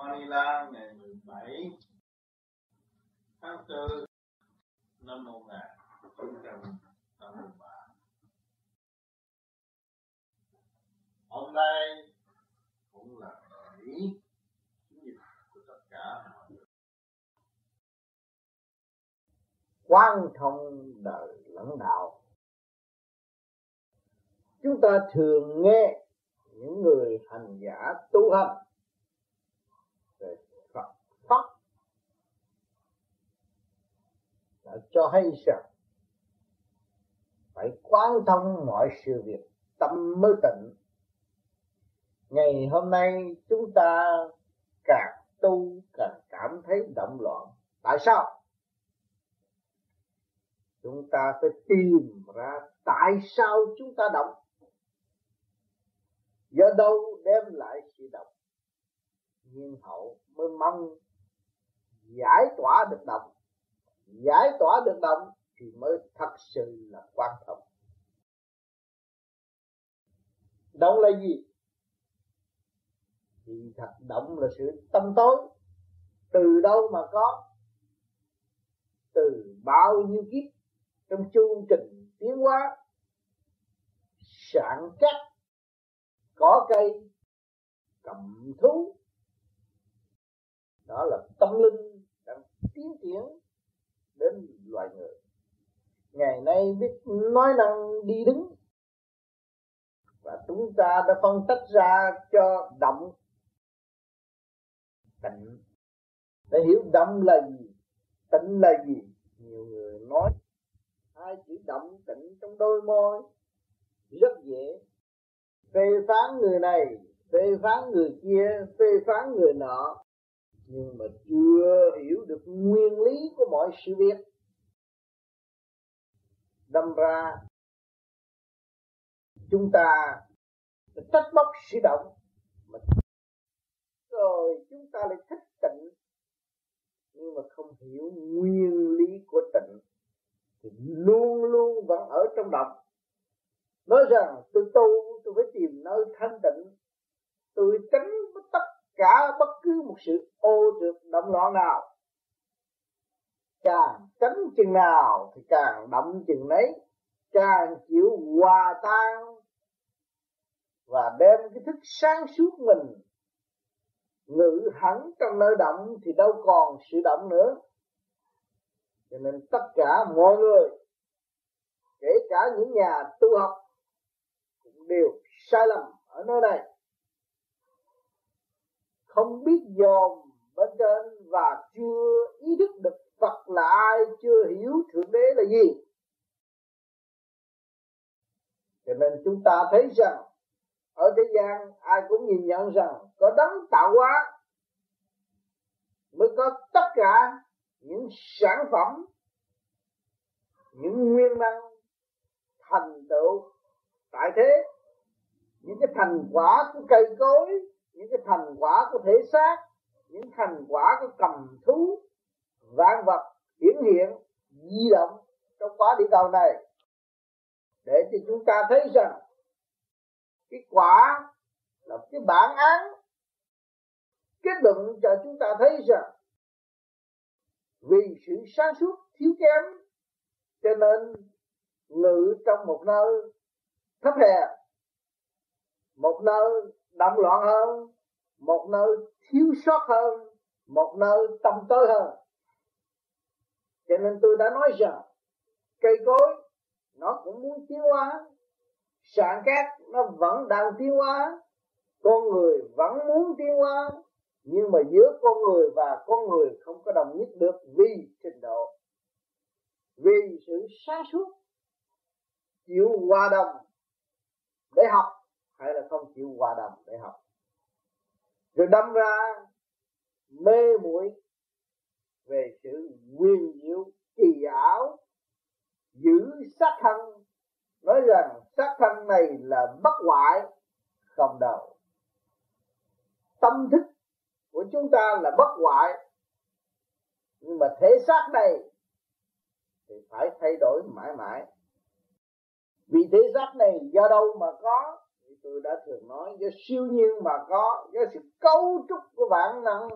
Manila ngày 17 tháng 4 năm 1953. Hôm nay cũng là ngày sinh của tất cả mọi người. Quan thông đời lãnh đạo chúng ta thường nghe những người hành giả tu hành về Phật pháp đã cho hay rằng, phải quan thông mọi sự việc tâm mới tịnh. Ngày hôm nay chúng ta càng tu càng cảm thấy động loạn. Tại sao? Chúng ta phải tìm ra tại sao chúng ta động. Do đâu đem lại sự động? Nhiên hậu mới mong giải tỏa được động giải tỏa được động thì mới thật sự là quan trọng động là gì? Thì thật động là sự tâm tối. Từ đâu mà có? Từ bao nhiêu kiếp trong chu trình tiến hóa sản cát, cỏ cây cầm thú. Đó là tâm linh đang tiến triển đến loài người. Ngày nay biết nói năng đi đứng. Và chúng ta đã phân tách ra cho động tịnh. Để hiểu động là gì, tịnh là gì, nhiều người nói. Hai chữ động tịnh trong đôi môi rất dễ. Phê phán người này, phê phán người kia, phê phán người nọ nhưng mà chưa hiểu được nguyên lý của mọi sự việc. Đâm ra, chúng ta trách móc sự động. Mà rồi chúng ta lại thích tịnh. Nhưng mà không hiểu nguyên lý của tịnh, thì luôn luôn vẫn ở trong động. Nói rằng, tôi tu, tôi phải tìm nơi thanh tịnh. Tôi tránh tất cả bất cứ một sự ô trượt động loạn nào. Càng tránh chừng nào thì càng động chừng nấy, càng chịu hòa tan và đem cái thức sáng suốt mình. Ngự hẳn trong nơi động thì đâu còn sự động nữa. Cho nên tất cả mọi người, kể cả những nhà tu học, cũng đều sai lầm ở nơi này không biết dòm bên trên và chưa ý thức được Phật là ai, chưa hiểu Thượng Đế là gì. Cho nên chúng ta thấy rằng, ở thế gian ai cũng nhìn nhận rằng có đấng tạo hóa mới có tất cả những sản phẩm, những nguyên năng thành tựu tại thế, những cái thành quả của cây cối những cái thành quả của thể xác, những thành quả của cầm thú, vạn vật hiển hiện, di động trong quả địa cầu này. Để cho chúng ta thấy rằng, cái quả là cái bản án, kết luận cho chúng ta thấy rằng, vì sự sáng suốt thiếu kém, cho nên ngự trong một nơi thấp hèn, một nơi động loạn hơn, một nơi thiếu sót hơn, một nơi tâm tối hơn. Cho nên tôi đã nói rằng, cây cối, nó cũng muốn tiến hóa. Sản cát, nó vẫn đang tiến hóa. Con người vẫn muốn tiến hóa. Nhưng mà giữa con người và con người không có đồng nhất được vì trình độ. Vì sự sáng suốt, chịu hòa đồng để học hay là không chịu hòa đồng để học. Rồi đâm ra mê muội về sự nguyên diệu, kỳ ảo, giữ sát thân. Nói rằng sát thân này là bất hoại, không đầu. Tâm thức của chúng ta là bất hoại, nhưng mà thể xác này thì phải thay đổi mãi mãi. Vì thế giác này do đâu mà có? Tôi đã thường nói, do siêu nhiên mà có, do sự cấu trúc của bản năng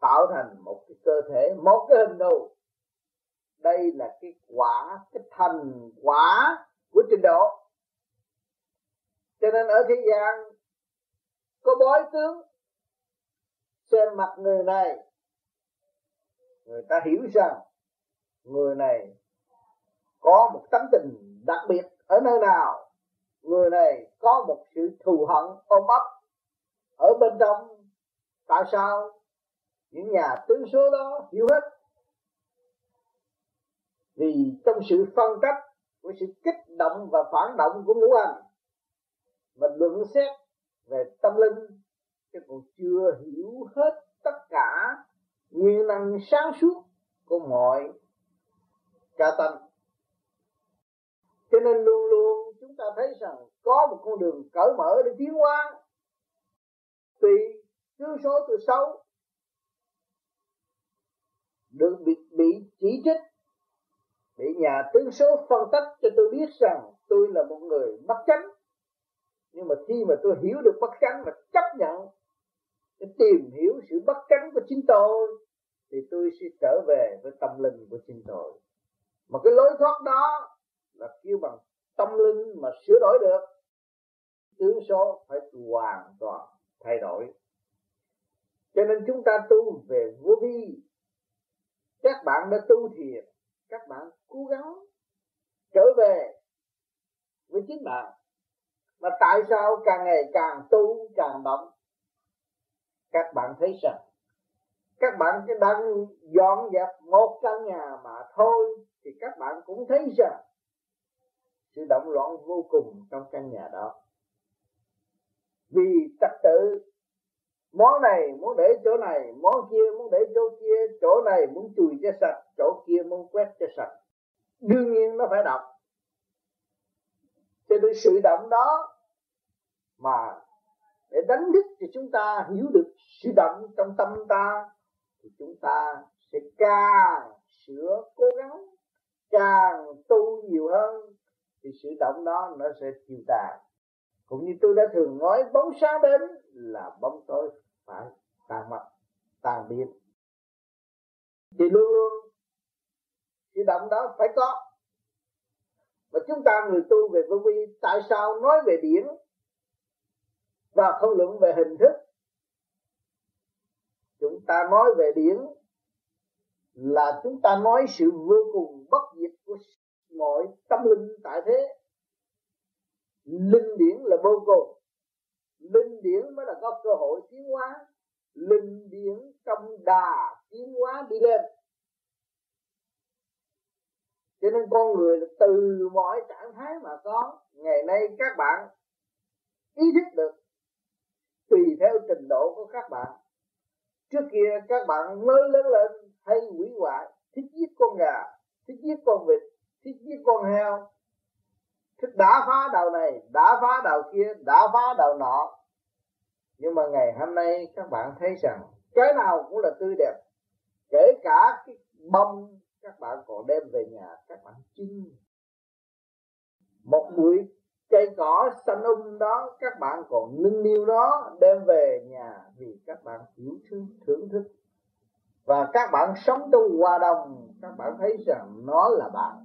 tạo thành một cái cơ thể, một cái hình thù đây là cái quả, cái thành quả của trình độ. Cho nên ở thế gian, có bói tướng xem mặt người này, người ta hiểu rằng người này có một tấm tình đặc biệt ở nơi nào người này có một sự thù hận ôm ấp. Ở bên trong, tại sao những nhà tứ số đó hiểu hết? Vì trong sự phân tích của sự kích động và phản động của ngũ hành, mà luận xét về tâm linh, chứ còn chưa hiểu hết tất cả nguyên năng sáng suốt của mọi ca tâm. Cho nên luôn luôn chúng ta thấy rằng có một con đường cởi mở để tiến hóa. Tùy tướng số từ xấu được bị, bị chỉ trích bị nhà tướng số phân tích cho tôi biết rằng tôi là một người bất chánh. Nhưng mà khi mà tôi hiểu được bất chánh và chấp nhận để tìm hiểu sự bất chánh của chính tôi thì tôi sẽ trở về với tâm linh của chính tôi. Mà cái lối thoát đó là kêu bằng tâm linh mà sửa đổi được, tướng số phải hoàn toàn thay đổi. Cho nên chúng ta tu về vô vi. Các bạn đã tu thiền, các bạn cố gắng trở về với chính bạn. Mà tại sao càng ngày càng tu càng động các bạn thấy rằng các bạn chỉ đang dọn dẹp một căn nhà mà thôi, thì các bạn cũng thấy rằng sự động loạn vô cùng trong căn nhà đó. Vì trật tự, món này muốn để chỗ này, món kia muốn để chỗ kia, chỗ này muốn chùi cho sạch, chỗ kia muốn quét cho sạch. Đương nhiên nó phải động cho nên sự động đó mà để đánh thức thì chúng ta hiểu được sự động trong tâm ta, thì chúng ta sẽ càng sửa cố gắng, càng tu nhiều hơn thì sự động đó nó sẽ tiêu tàn. Cũng như tôi đã thường nói, bóng sáng đến là bóng tối phải tàn mặt tàn biến thì luôn luôn, sự động đó phải có. Và chúng ta người tu về vô vi, tại sao nói về điển và không luận về hình thức? Chúng ta nói về điển là chúng ta nói sự vô cùng bất diệt của mọi tâm linh tại thế. Linh điển là vô cùng. Linh điển mới là có cơ hội tiến hóa. Linh điển trong đà tiến hóa đi lên. Cho nên con người là từ mọi trạng thái mà có. Ngày nay các bạn ý thức được. Tùy theo trình độ của các bạn. Trước kia các bạn mới lớn lên hay quỷ hoại, thích giết con gà, thích giết con vịt thích giết con heo. Thích đã phá đầu này đã phá đầu kia đã phá đầu nọ. Nhưng mà ngày hôm nay các bạn thấy rằng cái nào cũng là tươi đẹp. Kể cả cái bông các bạn còn đem về nhà, các bạn chinh. Một bụi cây cỏ xanh um đó, các bạn còn nâng niu nó đem về nhà vì các bạn hiểu thương, thưởng thức. Và các bạn sống trong hòa đồng, các bạn thấy rằng nó là bạn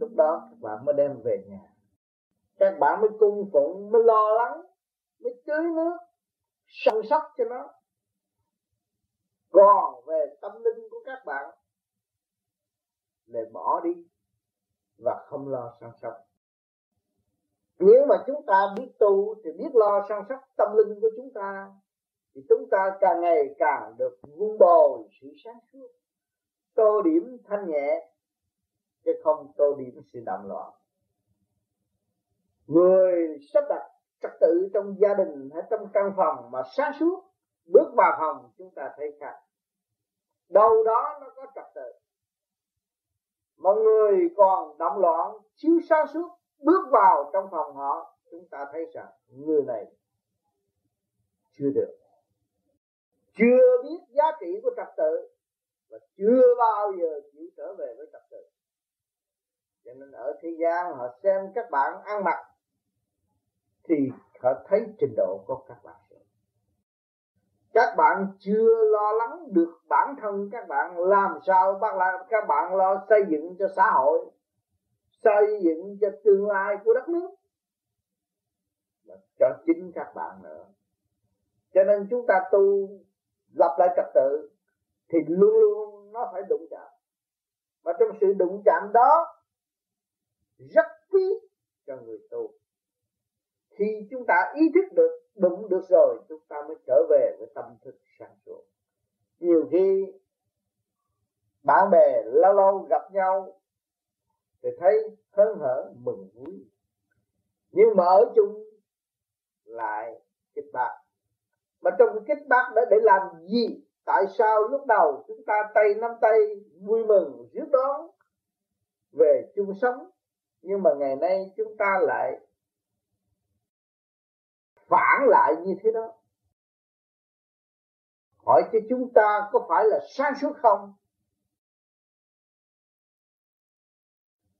lúc đó các bạn mới đem về nhà. Các bạn mới cung phụng, mới lo lắng, mới tưới nước, săn sóc cho nó. Còn về tâm linh của các bạn để bỏ đi và không lo săn sóc. Nếu mà chúng ta biết tu thì biết lo săn sóc tâm linh của chúng ta, thì chúng ta càng ngày càng được vun bồi sự sáng suốt. Tô điểm thanh nhẹ chứ không tô điểm sự động loạn. Người sắp đặt trật tự trong gia đình hay trong căn phòng mà sáng suốt, bước vào phòng, chúng ta thấy khác. Đâu đó nó có trật tự. Mà người còn động loạn chiếu sáng suốt, bước vào trong phòng họ, chúng ta thấy rằng người này chưa được. Chưa biết giá trị của trật tự và chưa bao giờ chịu trở về với trật tự cho nên ở thế gian họ xem các bạn ăn mặc thì họ thấy trình độ của các bạn. Các bạn chưa lo lắng được bản thân các bạn, làm sao bác là các bạn lo xây dựng cho xã hội, xây dựng cho tương lai của đất nước và cho chính các bạn nữa. Cho nên chúng ta tu, lập lại trật tự thì luôn luôn nó phải đụng chạm. Và trong sự đụng chạm đó rất quý cho người tu. Khi chúng ta ý thức được, đụng được rồi, chúng ta mới trở về với tâm thức sáng suốt. Nhiều khi bạn bè lâu lâu gặp nhau thì thấy hớn hở, mừng vui. Nhưng mà ở chung lại kịch bạc mà trong cái kích bác đó để làm gì? Tại sao lúc đầu chúng ta tay nắm tay vui mừng, rước đón về chung sống? Nhưng mà ngày nay chúng ta lại phản lại như thế đó. Hỏi cho chúng ta có phải là sáng suốt không?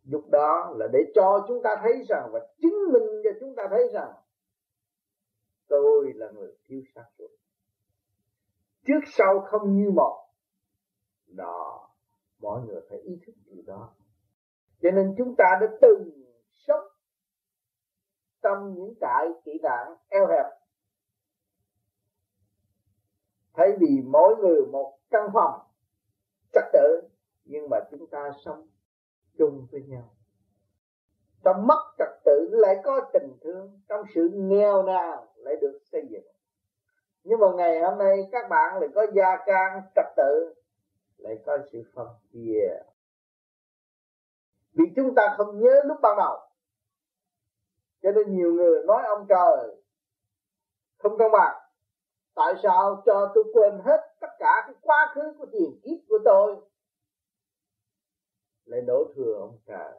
Lúc đó là để cho chúng ta thấy rằng và chứng minh cho chúng ta thấy rằng tôi là người thiếu sáng suốt. Trước sau không như một. Đó mọi người phải ý thức điều đó cho nên chúng ta đã từng sống trong những trại kỹ nạn eo hẹp. Thay vì mỗi người một căn phòng trật tự, nhưng mà chúng ta sống chung với nhau. Trong mất trật tự lại có tình thương, trong sự nghèo nàn lại được xây dựng. Nhưng mà ngày hôm nay các bạn lại có gia can trật tự, lại có sự phân chia vì chúng ta không nhớ lúc ban đầu. Cho nên nhiều người nói ông trời, không công bằng. Tại sao cho tôi quên hết tất cả cái quá khứ của tiền kiếp của tôi? Lại đổ thừa ông trời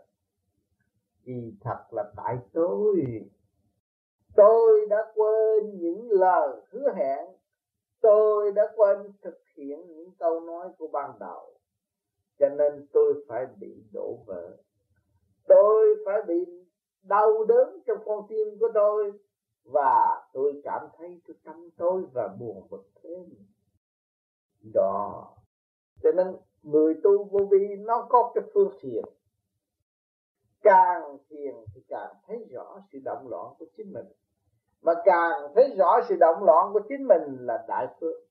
vì thật là tại tôi. Tôi đã quên những lời hứa hẹn. Tôi đã quên thực hiện những câu nói của ban đầu. Cho nên tôi phải bị đổ vỡ tôi phải bị đau đớn trong con tim của tôi, và tôi cảm thấy tôi tâm tôi và buồn bực thêm đó. Cho nên người tu vô vi, nó có cái phương thiền. Càng thiền thì càng thấy rõ sự động loạn của chính mình. Mà càng thấy rõ sự động loạn của chính mình là đại phương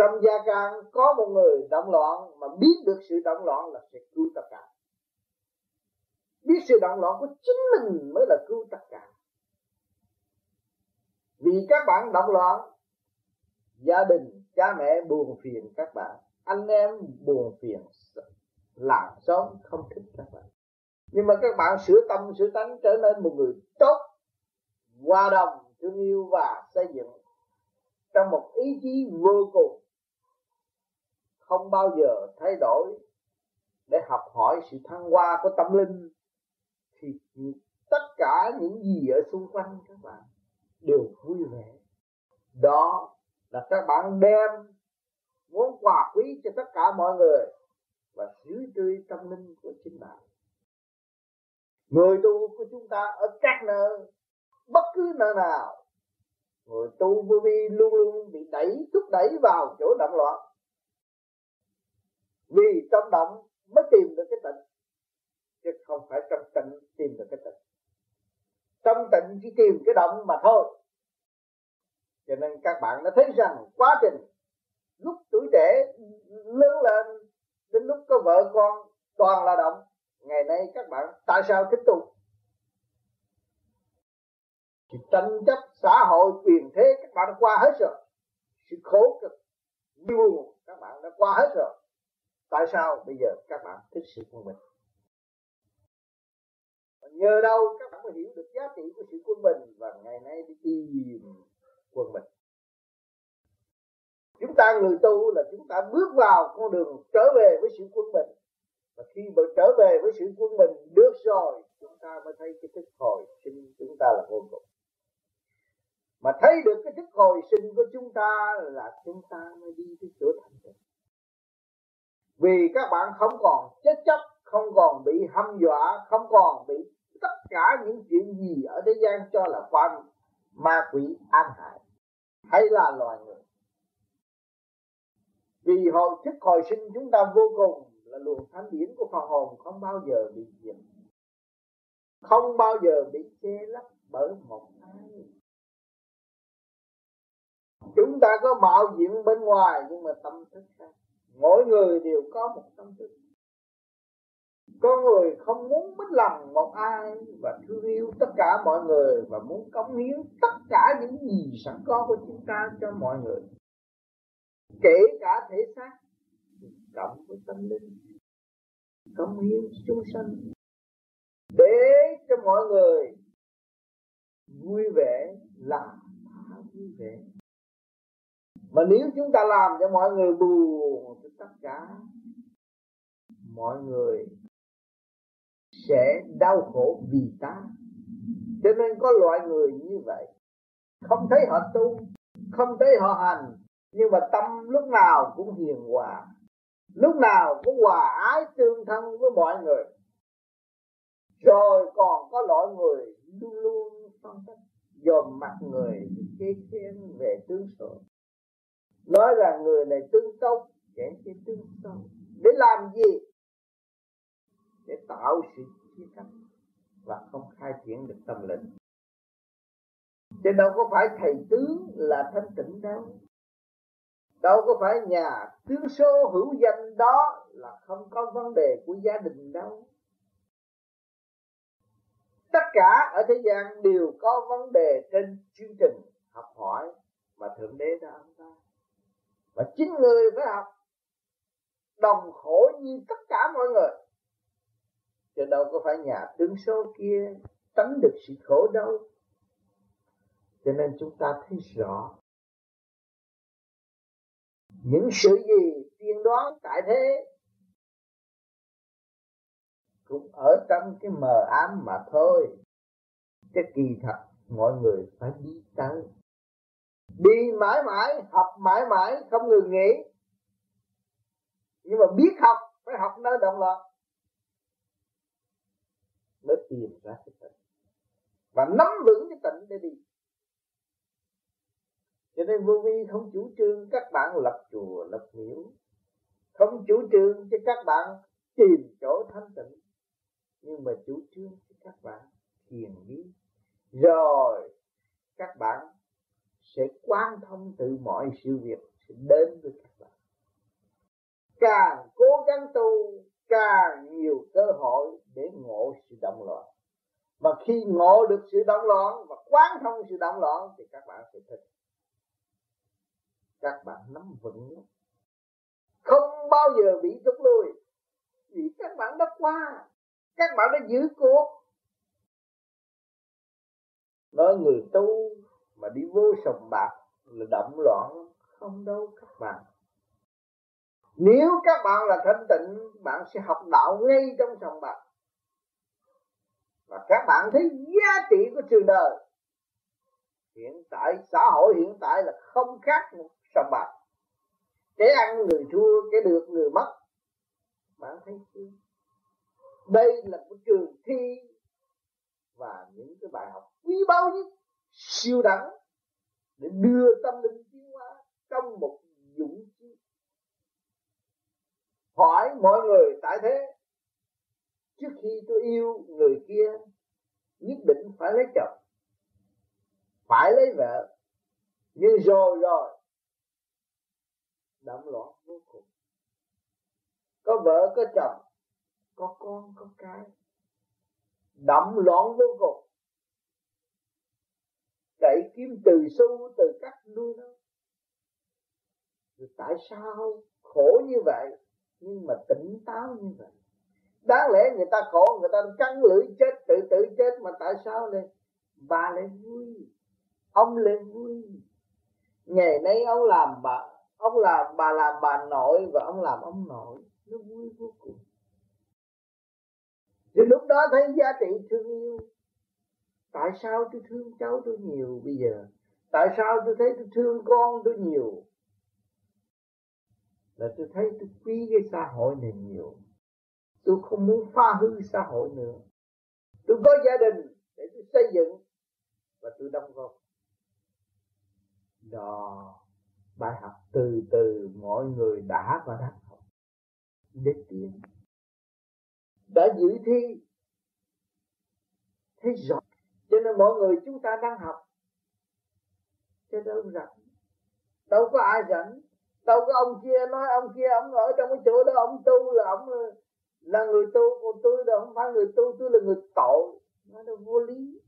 trong gia càng có một người động loạn mà biết được sự động loạn là sẽ cứu tất cả biết sự động loạn của chính mình mới là cứu tất cả. Vì các bạn động loạn, gia đình, cha mẹ buồn phiền các bạn, anh em buồn phiền làm xóm không thích các bạn. Nhưng mà các bạn sửa tâm, sửa tánh, trở nên một người tốt, hòa đồng, thương yêu và xây dựng trong một ý chí vô cùng, không bao giờ thay đổi để học hỏi sự thăng hoa của tâm linh thì tất cả những gì ở xung quanh các bạn đều vui vẻ. Đó là các bạn đem muốn quà quý cho tất cả mọi người và giữ tươi tâm linh của chính bạn. Người tu của chúng ta ở các nơi, bất cứ nơi nào, người tu vô vi luôn luôn bị đẩy, thúc đẩy vào chỗ động loạn. Vì trong động mới tìm được cái tịnh chứ không phải trong tịnh tìm được cái tịnh trong tịnh chỉ tìm cái động mà thôi. Cho nên các bạn đã thấy rằng quá trình lúc tuổi trẻ lớn lên đến lúc có vợ con toàn là động, ngày nay các bạn tại sao thích tu? Thì tranh chấp xã hội, quyền thế các bạn đã qua hết rồi. Sự khổ cực buồn các bạn đã qua hết rồi. Tại sao bây giờ các bạn thích sự của mình? Và nhờ đâu các bạn mới hiểu được giá trị của sự quân bình và ngày nay đi tìm quân bình. Chúng ta người tu là chúng ta bước vào con đường trở về với sự quân bình. Và khi mà trở về với sự quân bình được rồi, chúng ta mới thấy cái thức hồi sinh chúng ta là vô cùng mà thấy được cái thức hồi sinh của chúng ta là chúng ta mới đi tới chỗ thành tựu vì các bạn không còn chết chấp không còn bị hăm dọa, không còn bị tất cả những chuyện gì ở thế gian cho là quan ma quỷ an hại. Hay là loài người. Vì hồi thức hồi sinh chúng ta vô cùng là luồng thánh điển của phần hồn không bao giờ bị diệt. Không bao giờ bị che lấp bởi một ai. Chúng ta có mạo diện bên ngoài nhưng mà tâm thức khác. Mỗi người đều có một tâm thức có người không muốn mất lòng một ai và thương yêu tất cả mọi người và muốn cống hiến tất cả những gì sẵn có của chúng ta cho mọi người. Kể cả thể xác, cộng với tâm linh, cống hiến chúng sanh, để cho mọi người vui vẻ, là vui vẻ. Mà nếu chúng ta làm cho mọi người buồn thì tất cả mọi người sẽ đau khổ vì ta. Cho nên có loại người như vậy, không thấy họ tu, không thấy họ hành, nhưng mà tâm lúc nào cũng hiền hòa, lúc nào cũng hòa ái tương thân với mọi người. Rồi còn có loại người luôn luôn phân tích, dòm mặt người chê khen về tướng số nói rằng người này tương tốt, kẻ kia tương xấu. Để làm gì? Để tạo sự chia cắt và không khai triển được tâm linh. Chứ đâu có phải thầy tướng là thanh tịnh đâu. Đâu có phải nhà tướng số hữu danh đó là không có vấn đề của gia đình đâu. Tất cả ở thế gian đều có vấn đề trên chương trình học hỏi mà thượng đế đã ông ta và chính người phải học đồng khổ như tất cả mọi người chứ đâu có phải nhà tướng số kia tránh được sự khổ đâu cho nên chúng ta thấy rõ, những sự gì tiên đoán tại thế cũng ở trong cái mờ ám mà thôi. Cái kỳ thật mọi người phải đi tới. Đi mãi mãi, học mãi mãi, không ngừng nghỉ. Nhưng mà biết học, phải học nơi động loạn để tìm ra cái tịnh. Và nắm vững cái tịnh để đi. Cho nên vô vi không chủ trương các bạn lập chùa, lập miếu. Không chủ trương cho các bạn tìm chỗ thanh tịnh. Nhưng mà chủ trương cho các bạn thiền đi rồi, các bạn sẽ quan thông từ mọi sự việc, sẽ đến với các bạn. Càng cố gắng tu càng nhiều cơ hội để ngộ sự động loạn. Và khi ngộ được sự động loạn và quán thông sự động loạn thì các bạn sẽ thích. Các bạn nắm vững. Không bao giờ bị rút lui vì các bạn đã qua. Các bạn đã giữ cuộc. Nói người tu mà đi vô sòng bạc là động loạn không đâu các bạn nếu các bạn là thanh tịnh, bạn sẽ học đạo ngay trong sòng bạc. Và các bạn thấy giá trị của trường đời. Hiện tại, xã hội hiện tại là không khác một sòng bạc. Kẻ ăn, người thua, kẻ được, người mất. Bạn thấy chưa? Đây là một trường thi và những cái bài học quý báu nhất, siêu đẳng để đưa tâm linh tiến hóa trong một dũng hỏi mọi người tại thế. Trước khi tôi yêu người kia, nhất định phải lấy chồng. Phải lấy vợ. Nhưng rồi rồi động loạn vô cùng. Có vợ, có chồng, có con, có cái. Động loạn vô cùng. Đẩy kiếm từ xu từ cắt nuôi nó tại sao khổ như vậy? Nhưng mà tỉnh táo như vậy. Đáng lẽ người ta khổ, người ta cắn lưỡi chết, tự tử chết, mà tại sao lại bà lại vui? Ông lại vui. Ngày nay ông làm bà, ông làm, bà làm bà nội và ông làm ông nội. Nó vui vô cùng. Thì lúc đó thấy giá trị thương yêu. Tại sao tôi thương cháu tôi nhiều bây giờ? Tại sao tôi thấy tôi thương con tôi nhiều? Là tôi thấy tôi quý cái xã hội này nhiều. Tôi không muốn phá hư xã hội nữa. Tôi có gia đình để tôi xây dựng và tôi đóng góp. Đó, bài học từ từ mọi người đã và đang học để tiến. Đã dự thi thấy rõ cho nên mọi người chúng ta đang học. Cho đâu rảnh. Đâu có ai rảnh đâu có ông kia nói, ông kia, ông ở trong cái chỗ đó, ông tu là ông, là người tu. Còn tôi đâu không phải người tu, tôi là người tội. Nó là vô lý.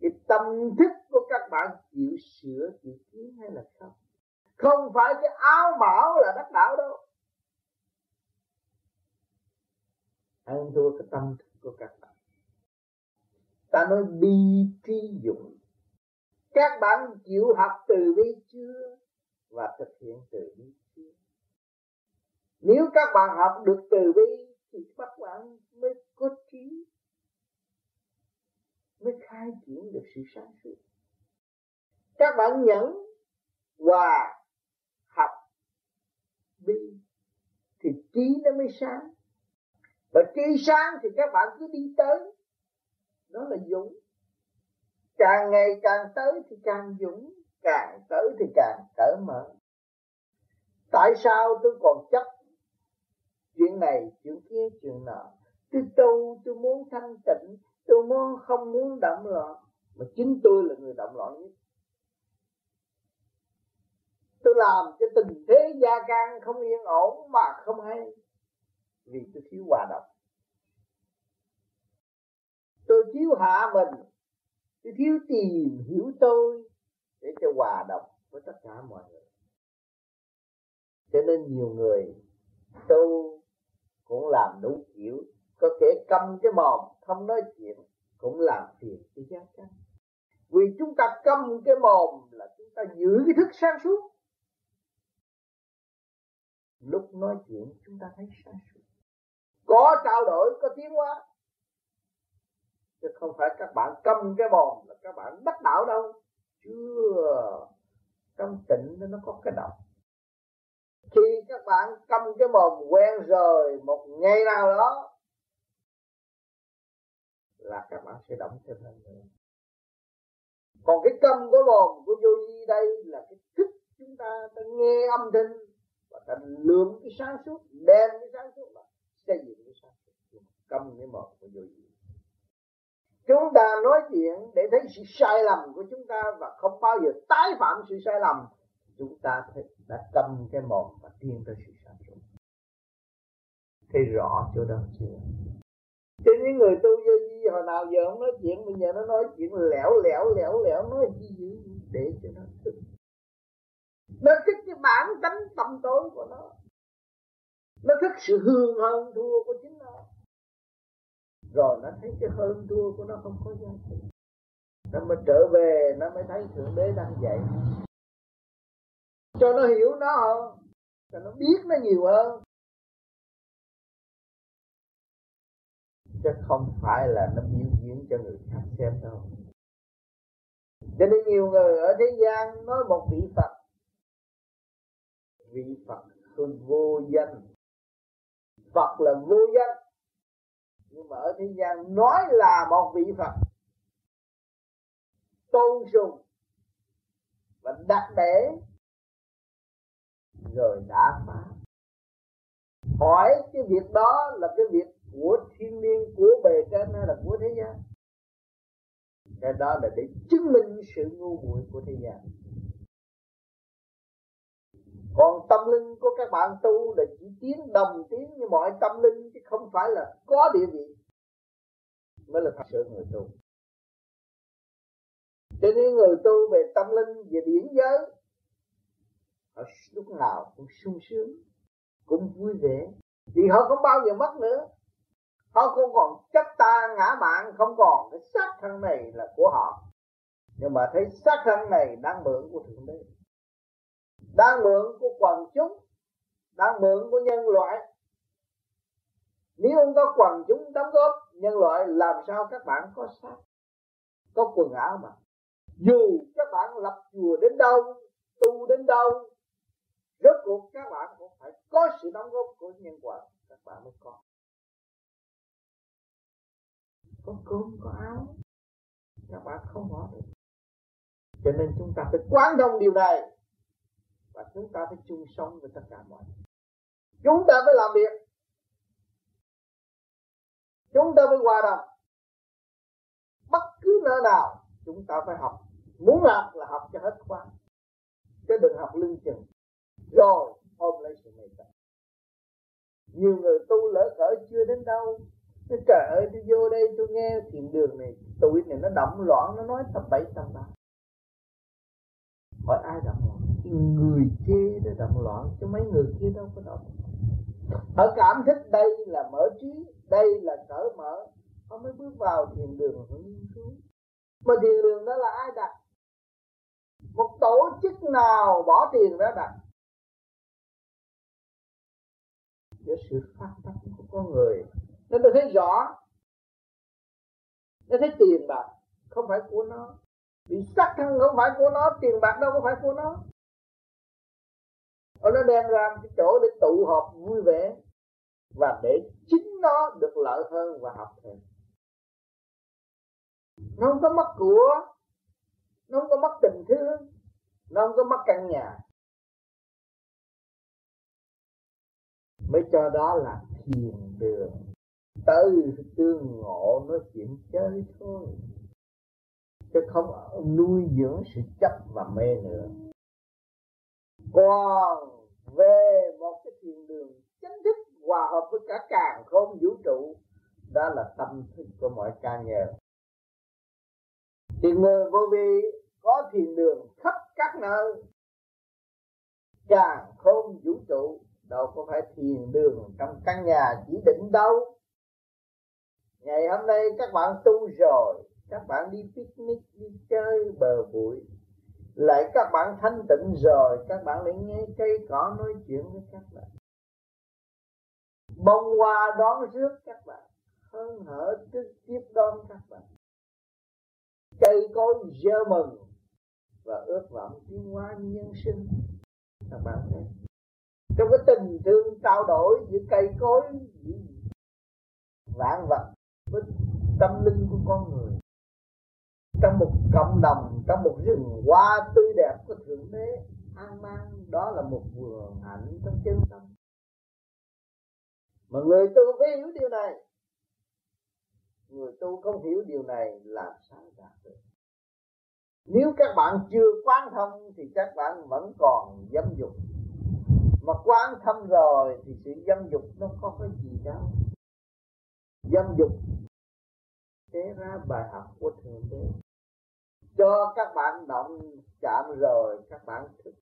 Cái tâm thức của các bạn chịu sửa, chịu tiến hay là không? Không phải cái áo bảo là đắc đạo đâu. Ăn thua cái tâm thức của các bạn. Ta nói bi trí dụng. Các bạn chịu học từ bi chưa? Và thực hiện từ bi nếu các bạn học được từ bi, thì các bạn mới có trí, mới khai triển được sự sáng suốt. Các bạn nhẫn và học bi, thì trí nó mới sáng. Và trí sáng thì các bạn cứ đi tới, đó là dũng. Càng ngày càng tới thì càng dũng càng tới thì càng cởi mở. Tại sao tôi còn chấp? Chuyện này chuyện kia, chuyện nọ. Tôi tu, tôi muốn thanh tịnh, tôi muốn không muốn động loạn, mà chính tôi là người động loạn nhất. Tôi làm cho tình thế gia can không yên ổn mà không hay, vì tôi thiếu hòa đồng. Tôi thiếu hạ mình, tôi thiếu tìm hiểu tôi để cho hòa đồng với tất cả mọi người. Cho nên nhiều người tu cũng làm đủ kiểu, có kẻ cầm cái mồm, không nói chuyện, cũng làm phiền cho gia căn vì chúng ta cầm cái mồm là chúng ta giữ cái thức sáng suốt. Lúc nói chuyện chúng ta thấy sáng suốt. Có trao đổi, có tiến hóa. Chứ không phải các bạn cầm cái mồm là các bạn đắc đạo đâu chưa. Trong tịnh nó có cái động khi các bạn cầm cái mồm quen rồi một ngày nào đó, là các bạn sẽ động thêm hơn nữa. Còn cái cầm của mồm của vô vi đây là cái thức chúng ta ta nghe âm thanh và ta lượm cái sáng suốt, đem cái sáng suốt là xây dựng cái sáng suốt. Cầm cái mồm của vô vi chúng ta nói chuyện để thấy sự sai lầm của chúng ta và không bao giờ tái phạm sự sai lầm. Chúng ta đã cầm cái mồm và tiến tới sự sáng suốt thấy rõ chỗ đó chưa? Cho những người tu vô vi, hồi nào giờ không nói chuyện, bây giờ nó nói chuyện lẻo lẻo lẻo lẻo, nói gì gì để cho nó thức. Nó thích cái bản tánh tâm tối của nó. Nó thích sự hương hơn thua của chính nó rồi nó thấy cái hơn thua của nó không có giá trị. Nó mới trở về, nó mới thấy thượng đế đang dạy. Cho nó hiểu nó hơn, cho nó biết nó nhiều hơn. Chứ không phải là nó biểu diễn cho người khác xem đâu. Cho nên nhiều người ở thế gian nói một vị Phật. Vị Phật không vô danh. Phật là vô danh nhưng mà ở thế gian nói là một vị Phật. Tôn sùng và đặt để rồi đã phá. Hỏi cái việc đó là cái việc của thiên niên của bề trên hay là của thế gian? Cái đó là để chứng minh sự ngu muội của thế gian còn tâm linh của các bạn tu là chỉ tiến đồng tiến như mọi tâm linh, chứ không phải là có địa vị. Mới là thật sự người tu. Cho nên người tu về tâm linh, về điển giới, họ lúc nào cũng sung sướng, cũng vui vẻ. Vì họ không bao giờ mất nữa. Họ không còn chấp ta ngã mạng, không còn cái xác thân này là của họ. Nhưng mà thấy xác thân này đang mượn của thượng đế đang mượn của quần chúng, đang mượn của nhân loại. Nếu không có quần chúng đóng góp nhân loại, làm sao các bạn có xác, có quần áo mà? Dù các bạn lập chùa đến đâu, tu đến đâu, rốt cuộc các bạn cũng phải có sự đóng góp của nhân quả. Các bạn mới có. Có cơm, có áo. Các bạn không bỏ được. Cho nên chúng ta phải quán thông điều này và chúng ta phải chung sống với tất cả mọi người. Chúng ta phải làm việc. Chúng ta phải hòa đồng. Bất cứ nơi nào chúng ta phải học, muốn làm là học cho hết khóa chứ đừng học lưng chừng. Rồi, ôm lấy sự mệt chấp nhiều người tu lỡ cỡ chưa đến đâu. Thế trời ơi, tôi vô đây tôi nghe chuyện đường này Tụi này nó động loạn Nó nói tầm bảy tầm ba Hỏi ai động loạn Người kia đó động loạn, Chứ mấy người kia đâu có động Ở cảm thức đây là mở trí, Đây là cởi mở. Họ mới bước vào thiền đường của nghiên cứu Mà thiền đường đó là ai đặt? Một tổ chức nào bỏ tiền ra đặt? Với sự phát tâm của con người. Nên tôi thấy rõ. Nó thấy tiền bạc không phải của nó. Bị sắc thân không phải của nó, tiền bạc đâu có phải của nó. Ở nó đem ra cái chỗ để tụ họp vui vẻ và để chính nó được lợi hơn và học thêm. Nó không có mất của, nó không có mất tình thương nó không có mất căn nhà. Mới cho đó là thiền đường. Tới tương ngộ nói chuyện chơi thôi. Chứ không nuôi dưỡng sự chấp và mê nữa còn về một cái thiền đường chính thức hòa hợp với cả càng không vũ trụ, đó là tâm thức của mọi ca nhờ. Thì người vô vi, có thiền đường khắp các nơi. Càng không vũ trụ, đâu có phải thiền đường trong căn nhà chỉ định đâu. Ngày hôm nay các bạn tu rồi, các bạn đi picnic, đi chơi bờ bụi lại các bạn thanh tịnh rồi, các bạn lại nghe cây cỏ nói chuyện với các bạn. Bông hoa đón rước các bạn hân hở trước tiếp đón các bạn. Cây cối gieo mừng và ước vọng tiến hóa nhân sinh. Các bạn thấy. Trong cái tình thương trao đổi giữa cây cối giữa vạn vật, với tâm linh của con người trong một cộng đồng, trong một rừng hoa tươi đẹp của thượng đế, an mang, đó là một vườn hạnh trong chân tâm. Mà người tu phải hiểu điều này. Người tu không hiểu điều này làm sao đạt được nếu các bạn chưa quán thông thì các bạn vẫn còn dâm dục. Mà quán thông rồi thì sự dâm dục nó có cái gì đâu. Dâm dục thế ra bài học của thượng đế cho các bạn động chạm rồi, các bạn thức.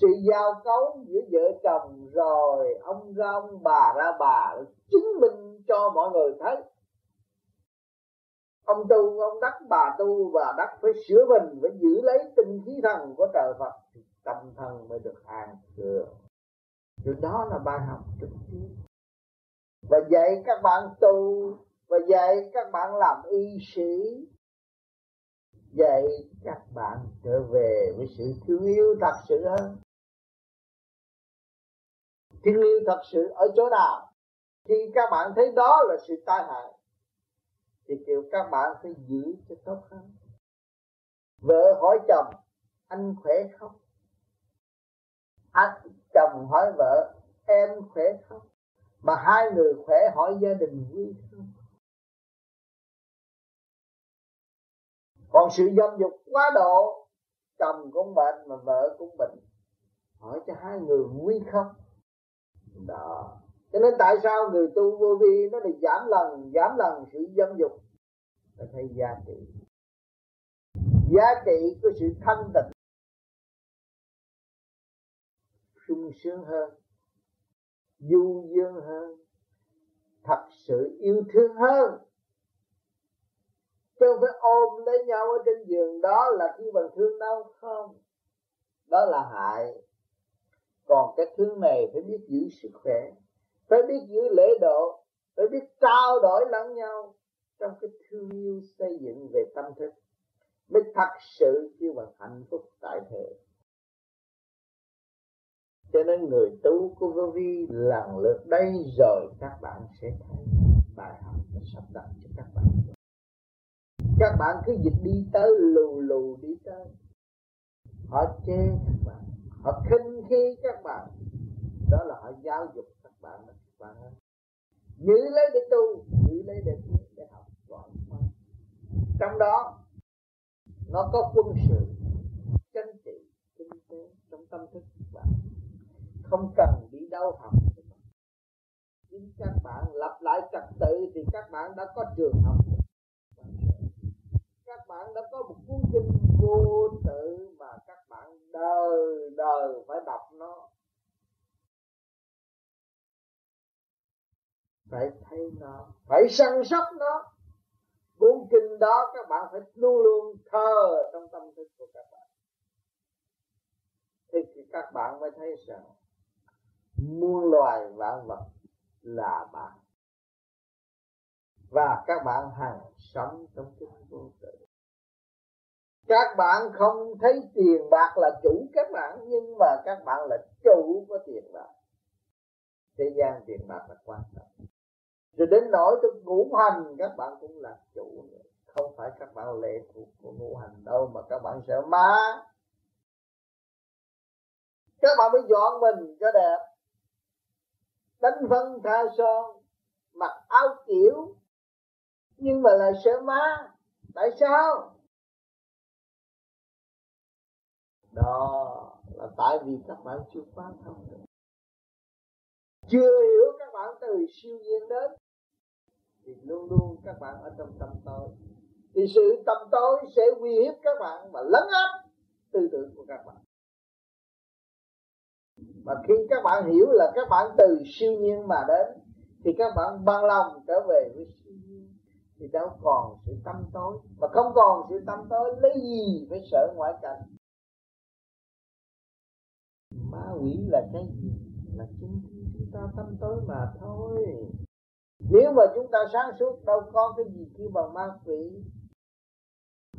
Sự giao cấu giữa vợ chồng rồi, ông ra ông, bà ra bà, chứng minh cho mọi người thấy. Ông tu, ông đắc, bà tu và đắc phải sửa mình, phải giữ lấy tinh khí thần của trời Phật thì tâm thần mới được an thường rồi đó là bài học trực tiếp. Và dạy các bạn tu, và dạy các bạn làm y sĩ dạy các bạn trở về với sự thương yêu thật sự hơn. Thương yêu thật sự ở chỗ nào? Khi các bạn thấy đó là sự tai hại, thì kiểu các bạn phải giữ cho tốt hơn. Vợ hỏi chồng, anh khỏe không? Anh, chồng hỏi vợ, em khỏe không? Mà hai người khỏe hỏi gia đình vui không? Còn sự dâm dục quá độ, chồng cũng bệnh mà vợ cũng bệnh. Hỏi cho hai người nguy không đó. Cho nên tại sao người tu vô vi nó được giảm lần giảm lần sự dâm dục? Là thấy giá trị. Giá trị của sự thanh tịnh sung sướng hơn, du dương hơn, thật sự yêu thương hơn chứ không phải ôm lấy nhau ở trên giường. Đó là khi bằng thương đau không? Đó là hại. Còn cái thương này phải biết giữ sức khỏe. Phải biết giữ lễ độ. Phải biết trao đổi lẫn nhau trong cái thương yêu xây dựng về tâm thức. Mới thật sự kêu bằng hạnh phúc tại thế. cho nên người tu của vô vi lần lượt đây rồi các bạn sẽ thấy bài học sắp đặt cho các bạn các bạn cứ dịch đi tới lù lù đi tới. Họ chê các bạn, họ khinh khi các bạn. Đó là họ giáo dục các bạn các bạn giữ lấy để tu, giữ lấy để để học gọn trong đó, nó có quân sự, chính trị, kinh tế, trong tâm thức các bạn. Không cần đi đâu học. Chính các bạn lập lại trật tự thì các bạn đã có trường học bạn đã có một cuốn kinh vô tự mà các bạn đời đời phải đọc nó. Phải thấy nó, phải săn sóc nó. Cuốn kinh đó các bạn phải luôn luôn thờ trong tâm thức của các bạn. Thì các bạn mới thấy rằng muôn loài vạn vật là bạn. Và các bạn hàng sống trong cái vô tự các bạn không thấy tiền bạc là chủ các bạn, nhưng mà các bạn là chủ của tiền bạc. Thế gian tiền bạc là quan trọng. Rồi đến nỗi tôi ngũ hành, các bạn cũng là chủ nữa. Không phải các bạn lệ thuộc của ngũ hành đâu, mà các bạn sợ ma. Các bạn mới dọn mình cho đẹp. Đánh phân, tha son, mặc áo kiểu. Nhưng mà lại sợ ma. Tại sao? Đó, là tại vì các bạn chưa quán thông được. Chưa hiểu các bạn từ siêu nhiên đến, thì luôn luôn các bạn ở trong tâm tối. Thì sự tâm tối sẽ uy hiếp các bạn và lấn áp tư tưởng của các bạn. Mà khi các bạn hiểu là các bạn từ siêu nhiên mà đến, thì các bạn bằng lòng trở về với siêu nhiên, thì đâu còn sự tâm tối. Mà không còn sự tâm tối, lấy gì phải sợ ngoại cảnh? Quỷ là cái gì? Là chính chúng ta tâm tối mà thôi. Nếu mà chúng ta sáng suốt, đâu có cái gì kêu bằng ma quỷ.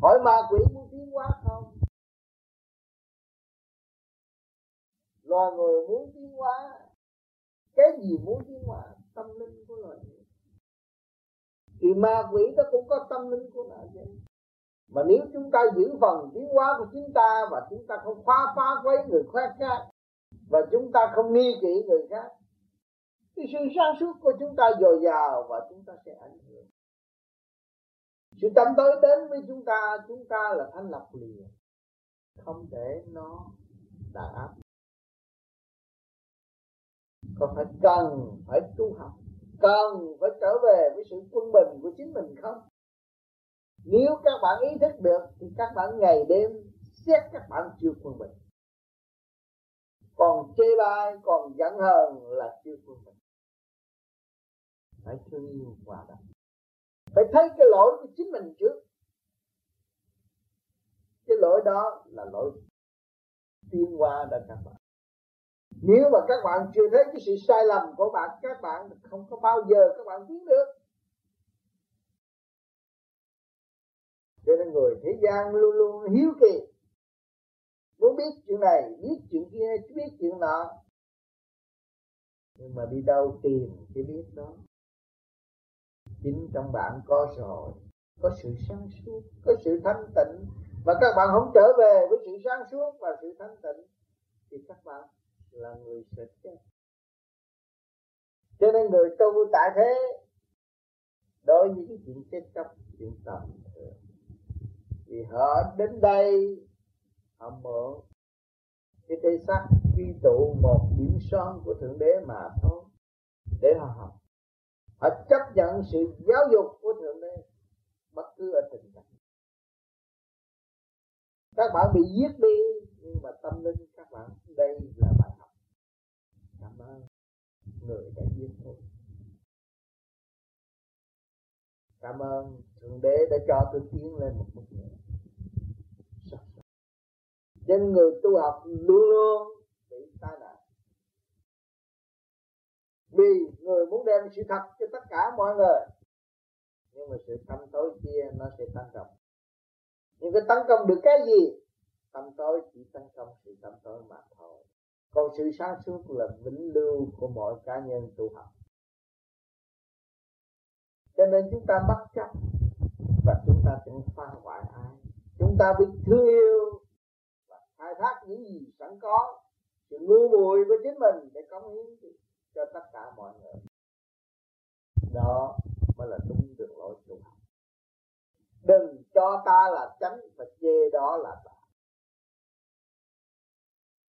Hỏi ma quỷ muốn tiến hóa không? Loài người muốn tiến hóa. Cái gì muốn tiến hóa? Tâm linh của loài người. Thì ma quỷ nó cũng có tâm linh của nó chứ mà nếu chúng ta giữ phần tiến hóa của chúng ta và chúng ta không phá phá quấy người khác khác và chúng ta không nghi kỵ người khác. Thì sự sáng suốt của chúng ta dồi dào và chúng ta sẽ ảnh hưởng. Sự tâm tối đến với chúng ta chúng ta là thanh lập liền. Không để nó đàn áp. Còn phải cần phải tu học? Cần phải trở về với sự quân bình của chính mình không? Nếu các bạn ý thức được, thì các bạn ngày đêm xét các bạn chưa quân bình còn chê bai, còn giận hờn là chưa quân bình. Phải thương yêu hòa đồng. Phải thấy cái lỗi của chính mình trước. Cái lỗi đó là lỗi tiên qua đã các bạn. Nếu mà các bạn chưa thấy cái sự sai lầm của bạn, các bạn không có bao giờ các bạn tiến được. Cho nên người thế gian luôn luôn hiếu kỳ muốn biết chuyện này, biết chuyện kia biết chuyện nọ. Nhưng mà đi đâu tìm cái biết đó? Chính trong bạn có rồi, có sự sáng suốt, có sự thanh tịnh. Và các bạn không trở về với sự sáng suốt và sự thanh tịnh, thì các bạn là người sẽ chết. Cho nên người tu tại thế, đối với những chuyện chết chóc, chuyện tầm thường. Thì họ đến đây họ mượn cái thể xác quy tụ một điểm son của thượng đế mà thôi. Để họ học. Họ chấp nhận sự giáo dục của thượng đế. Bất cứ ở tình cảnh các bạn bị giết đi, nhưng mà tâm linh các bạn, đây là bài học. Cảm ơn người đã giết tôi. Cảm ơn thượng đế đã cho tôi tiến lên một bước nữa nên người tu học luôn luôn bị tai nạn. Vì người muốn đem sự thật cho tất cả mọi người, nhưng mà sự tâm tối kia nó sẽ tấn công nhưng cái tấn công được cái gì? Tâm tối chỉ tấn công sự tâm tối mà thôi. Còn sự sáng suốt là vĩnh lưu của mọi cá nhân tu học. Cho nên chúng ta bất chấp và chúng ta ta chẳng phá hoại ai? Chúng ta biết thương yêu thác những gì sẵn có. Sự ngu muội của chính mình để cống hiến cho tất cả mọi người. Đó mới là đúng đường lối tu học. Đừng cho ta là chánh và chê đó là tà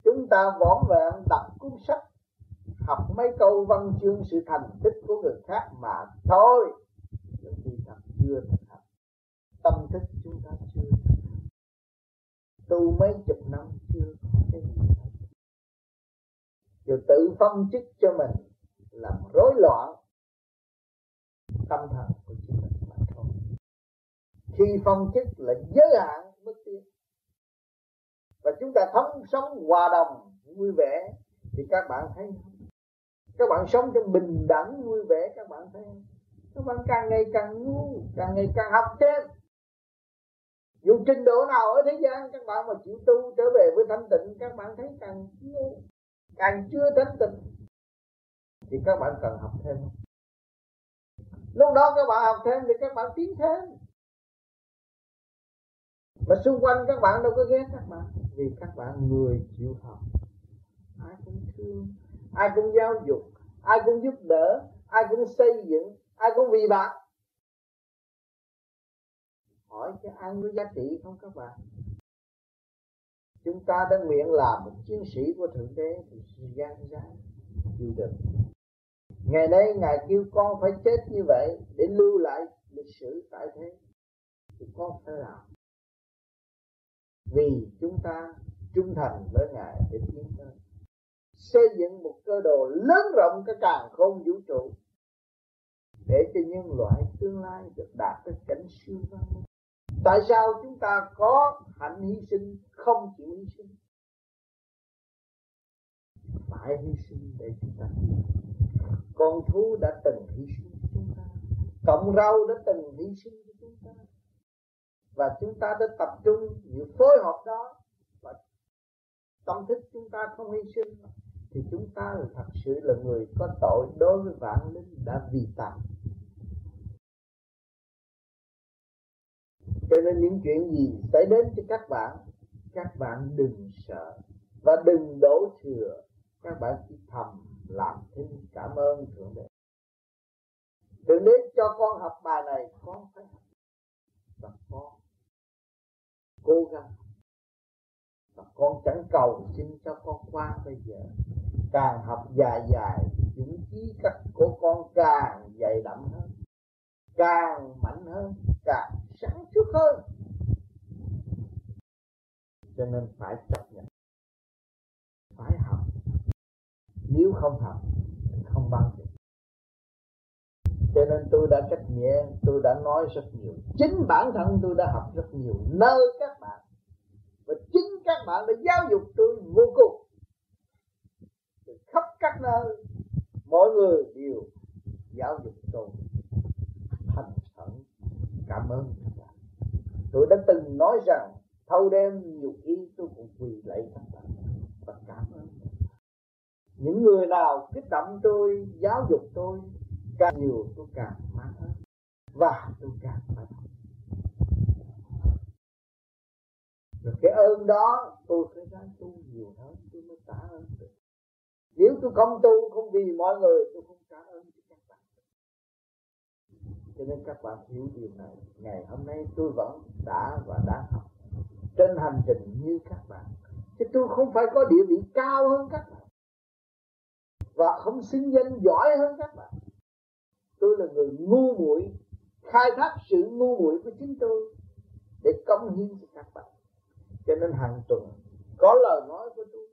chúng ta võn vẹn đọc cuốn sách, học mấy câu văn chương sự thành tích của người khác mà thôi. Nhưng khi thật chưa thật tâm thức chúng ta chưa tu mấy chục năm chưa có cái gì rồi tự phân chức cho mình làm rối loạn tâm thần của chính mình mà thôi. Khi phân chức là giới hạn mất tiến. Và chúng ta thống sống hòa đồng, vui vẻ, thì các bạn thấy các bạn sống trong bình đẳng, vui vẻ, các bạn thấy các bạn càng ngày càng ngu, càng ngày càng học thêm dù trình độ nào ở thế gian, các bạn mà chịu tu trở về với thanh tịnh, các bạn thấy càng chưa càng chưa thanh tịnh, thì các bạn cần học thêm. Lúc đó các bạn học thêm thì các bạn tiến thêm. Mà xung quanh các bạn đâu có ghét các bạn, vì các bạn người chịu học. Ai cũng thương, ai cũng giáo dục, ai cũng giúp đỡ, ai cũng xây dựng, ai cũng vì bạn hỏi cho ăn có giá trị không các bạn? Chúng ta đã nguyện làm một chiến sĩ của thượng đế thì gian giá chịu đựng. Ngày nay ngài kêu con phải chết như vậy để lưu lại lịch sử tại thế thì con phải làm. Vì chúng ta trung thành với ngài để tiến tới. Xây dựng một cơ đồ lớn rộng cái càng không vũ trụ để cho nhân loại tương lai được đạt tới cảnh siêu văn minh tại sao chúng ta có hạnh hy sinh, không chịu hy sinh? Phải hy sinh để chúng ta con thú đã từng hy sinh cho chúng ta. Cộng rau đã từng hy sinh cho chúng ta. Và chúng ta đã tập trung những phối hợp đó. Và tâm thức chúng ta không hy sinh. Thì chúng ta là thật sự là người có tội đối với vạn linh đã vi phạm cho nên những chuyện gì xảy đến cho các bạn các bạn đừng sợ. Và đừng đổ thừa. Các bạn chỉ thầm làm thinh cảm ơn thượng đế. Thượng đế cho con học bài này, con phải học. Và con cố gắng. Và con chẳng cầu xin cho con qua bây giờ. Càng học dài dài, những trí cách của con càng dày đậm hơn, càng mạnh hơn, càng sáng suốt hơn. Cho nên phải chấp nhận. Phải học. Nếu không học thì không bao giờ cho nên tôi đã trách nhiệm tôi đã nói rất nhiều. Chính bản thân tôi đã học rất nhiều. Nơi các bạn. Và chính các bạn đã giáo dục tôi vô cùng. Từ khắp các nơi, mọi người đều giáo dục tôi cảm ơn. Các bạn tôi đã từng nói rằng, thâu đêm nhục y tôi cũng quỳ lạy các bạn và cảm ơn. Những người nào kích động tôi, giáo dục tôi, càng nhiều tôi càng mang hơn và tôi càng phải học rồi cái ơn đó tôi phải ráng tu nhiều hơn, tôi mới trả ơn được. Nếu tôi không tu không vì mọi người, tôi không trả ơn cho các bạn cho nên các bạn hiểu điều này. Ngày hôm nay tôi vẫn đã và đang học trên hành trình như các bạn. Chứ tôi không phải có địa vị cao hơn các bạn. Và không xứng danh giỏi hơn các bạn. Tôi là người ngu muội, khai thác sự ngu muội của chính tôi để công hiến cho các bạn. Cho nên hàng tuần có lời nói của tôi.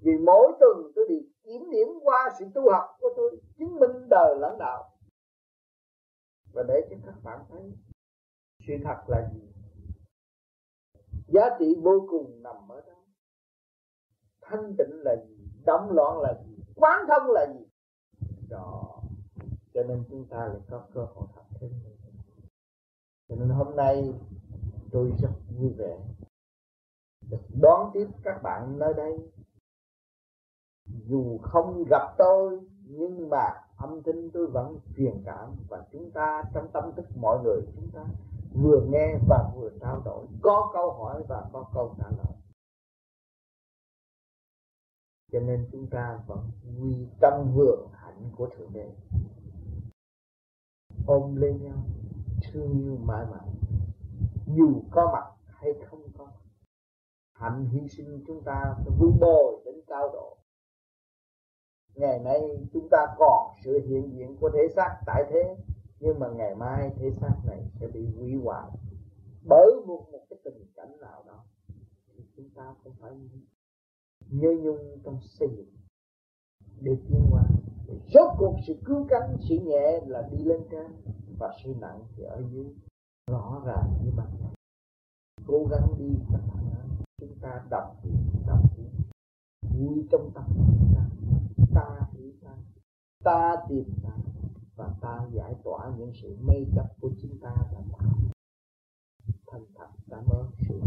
Vì mỗi tuần tôi đi kiểm điểm qua sự tu học của tôi, chứng minh đời lãnh đạo và để cho các bạn thấy sự thật là gì? Giá trị vô cùng nằm ở đó. Thanh tịnh là gì? Đóng loạn là gì? Quán thông là gì? Đó. Cho nên chúng ta lại có cơ hội học thêm cho nên hôm nay tôi rất vui vẻ được đón tiếp các bạn nơi đây. Dù không gặp tôi nhưng mà âm thanh tôi vẫn truyền cảm và chúng ta trong tâm thức mọi người, chúng ta vừa nghe và vừa trao đổi, có câu hỏi và có câu trả lời. Cho nên chúng ta vẫn quy tâm vượng hạnh của thượng đế. Ôm lấy nhau, thương yêu mãi mãi. Dù có mặt hay không có hạnh hy sinh chúng ta phải vun bồi đến cao độ ngày nay chúng ta còn sự hiện diện của thể xác tại thế, nhưng mà ngày mai thể xác này sẽ bị hủy hoại bởi một một cái tình cảnh nào đó. Thì chúng ta cũng phải nhớ nhung trong xây dựng để tiến hóa rốt cuộc sự cứu cánh, sự nhẹ là đi lên trên và sự nặng thì ở dưới. Rõ ràng như mặt ngày. Cố gắng đi chúng ta đọc thì đọc vui trong tâm. chúng ta ta hiểu ta. Ta tìm ta và ta giải tỏa những sự mê chấp của chúng ta đã tạo thành thật cảm ơn sự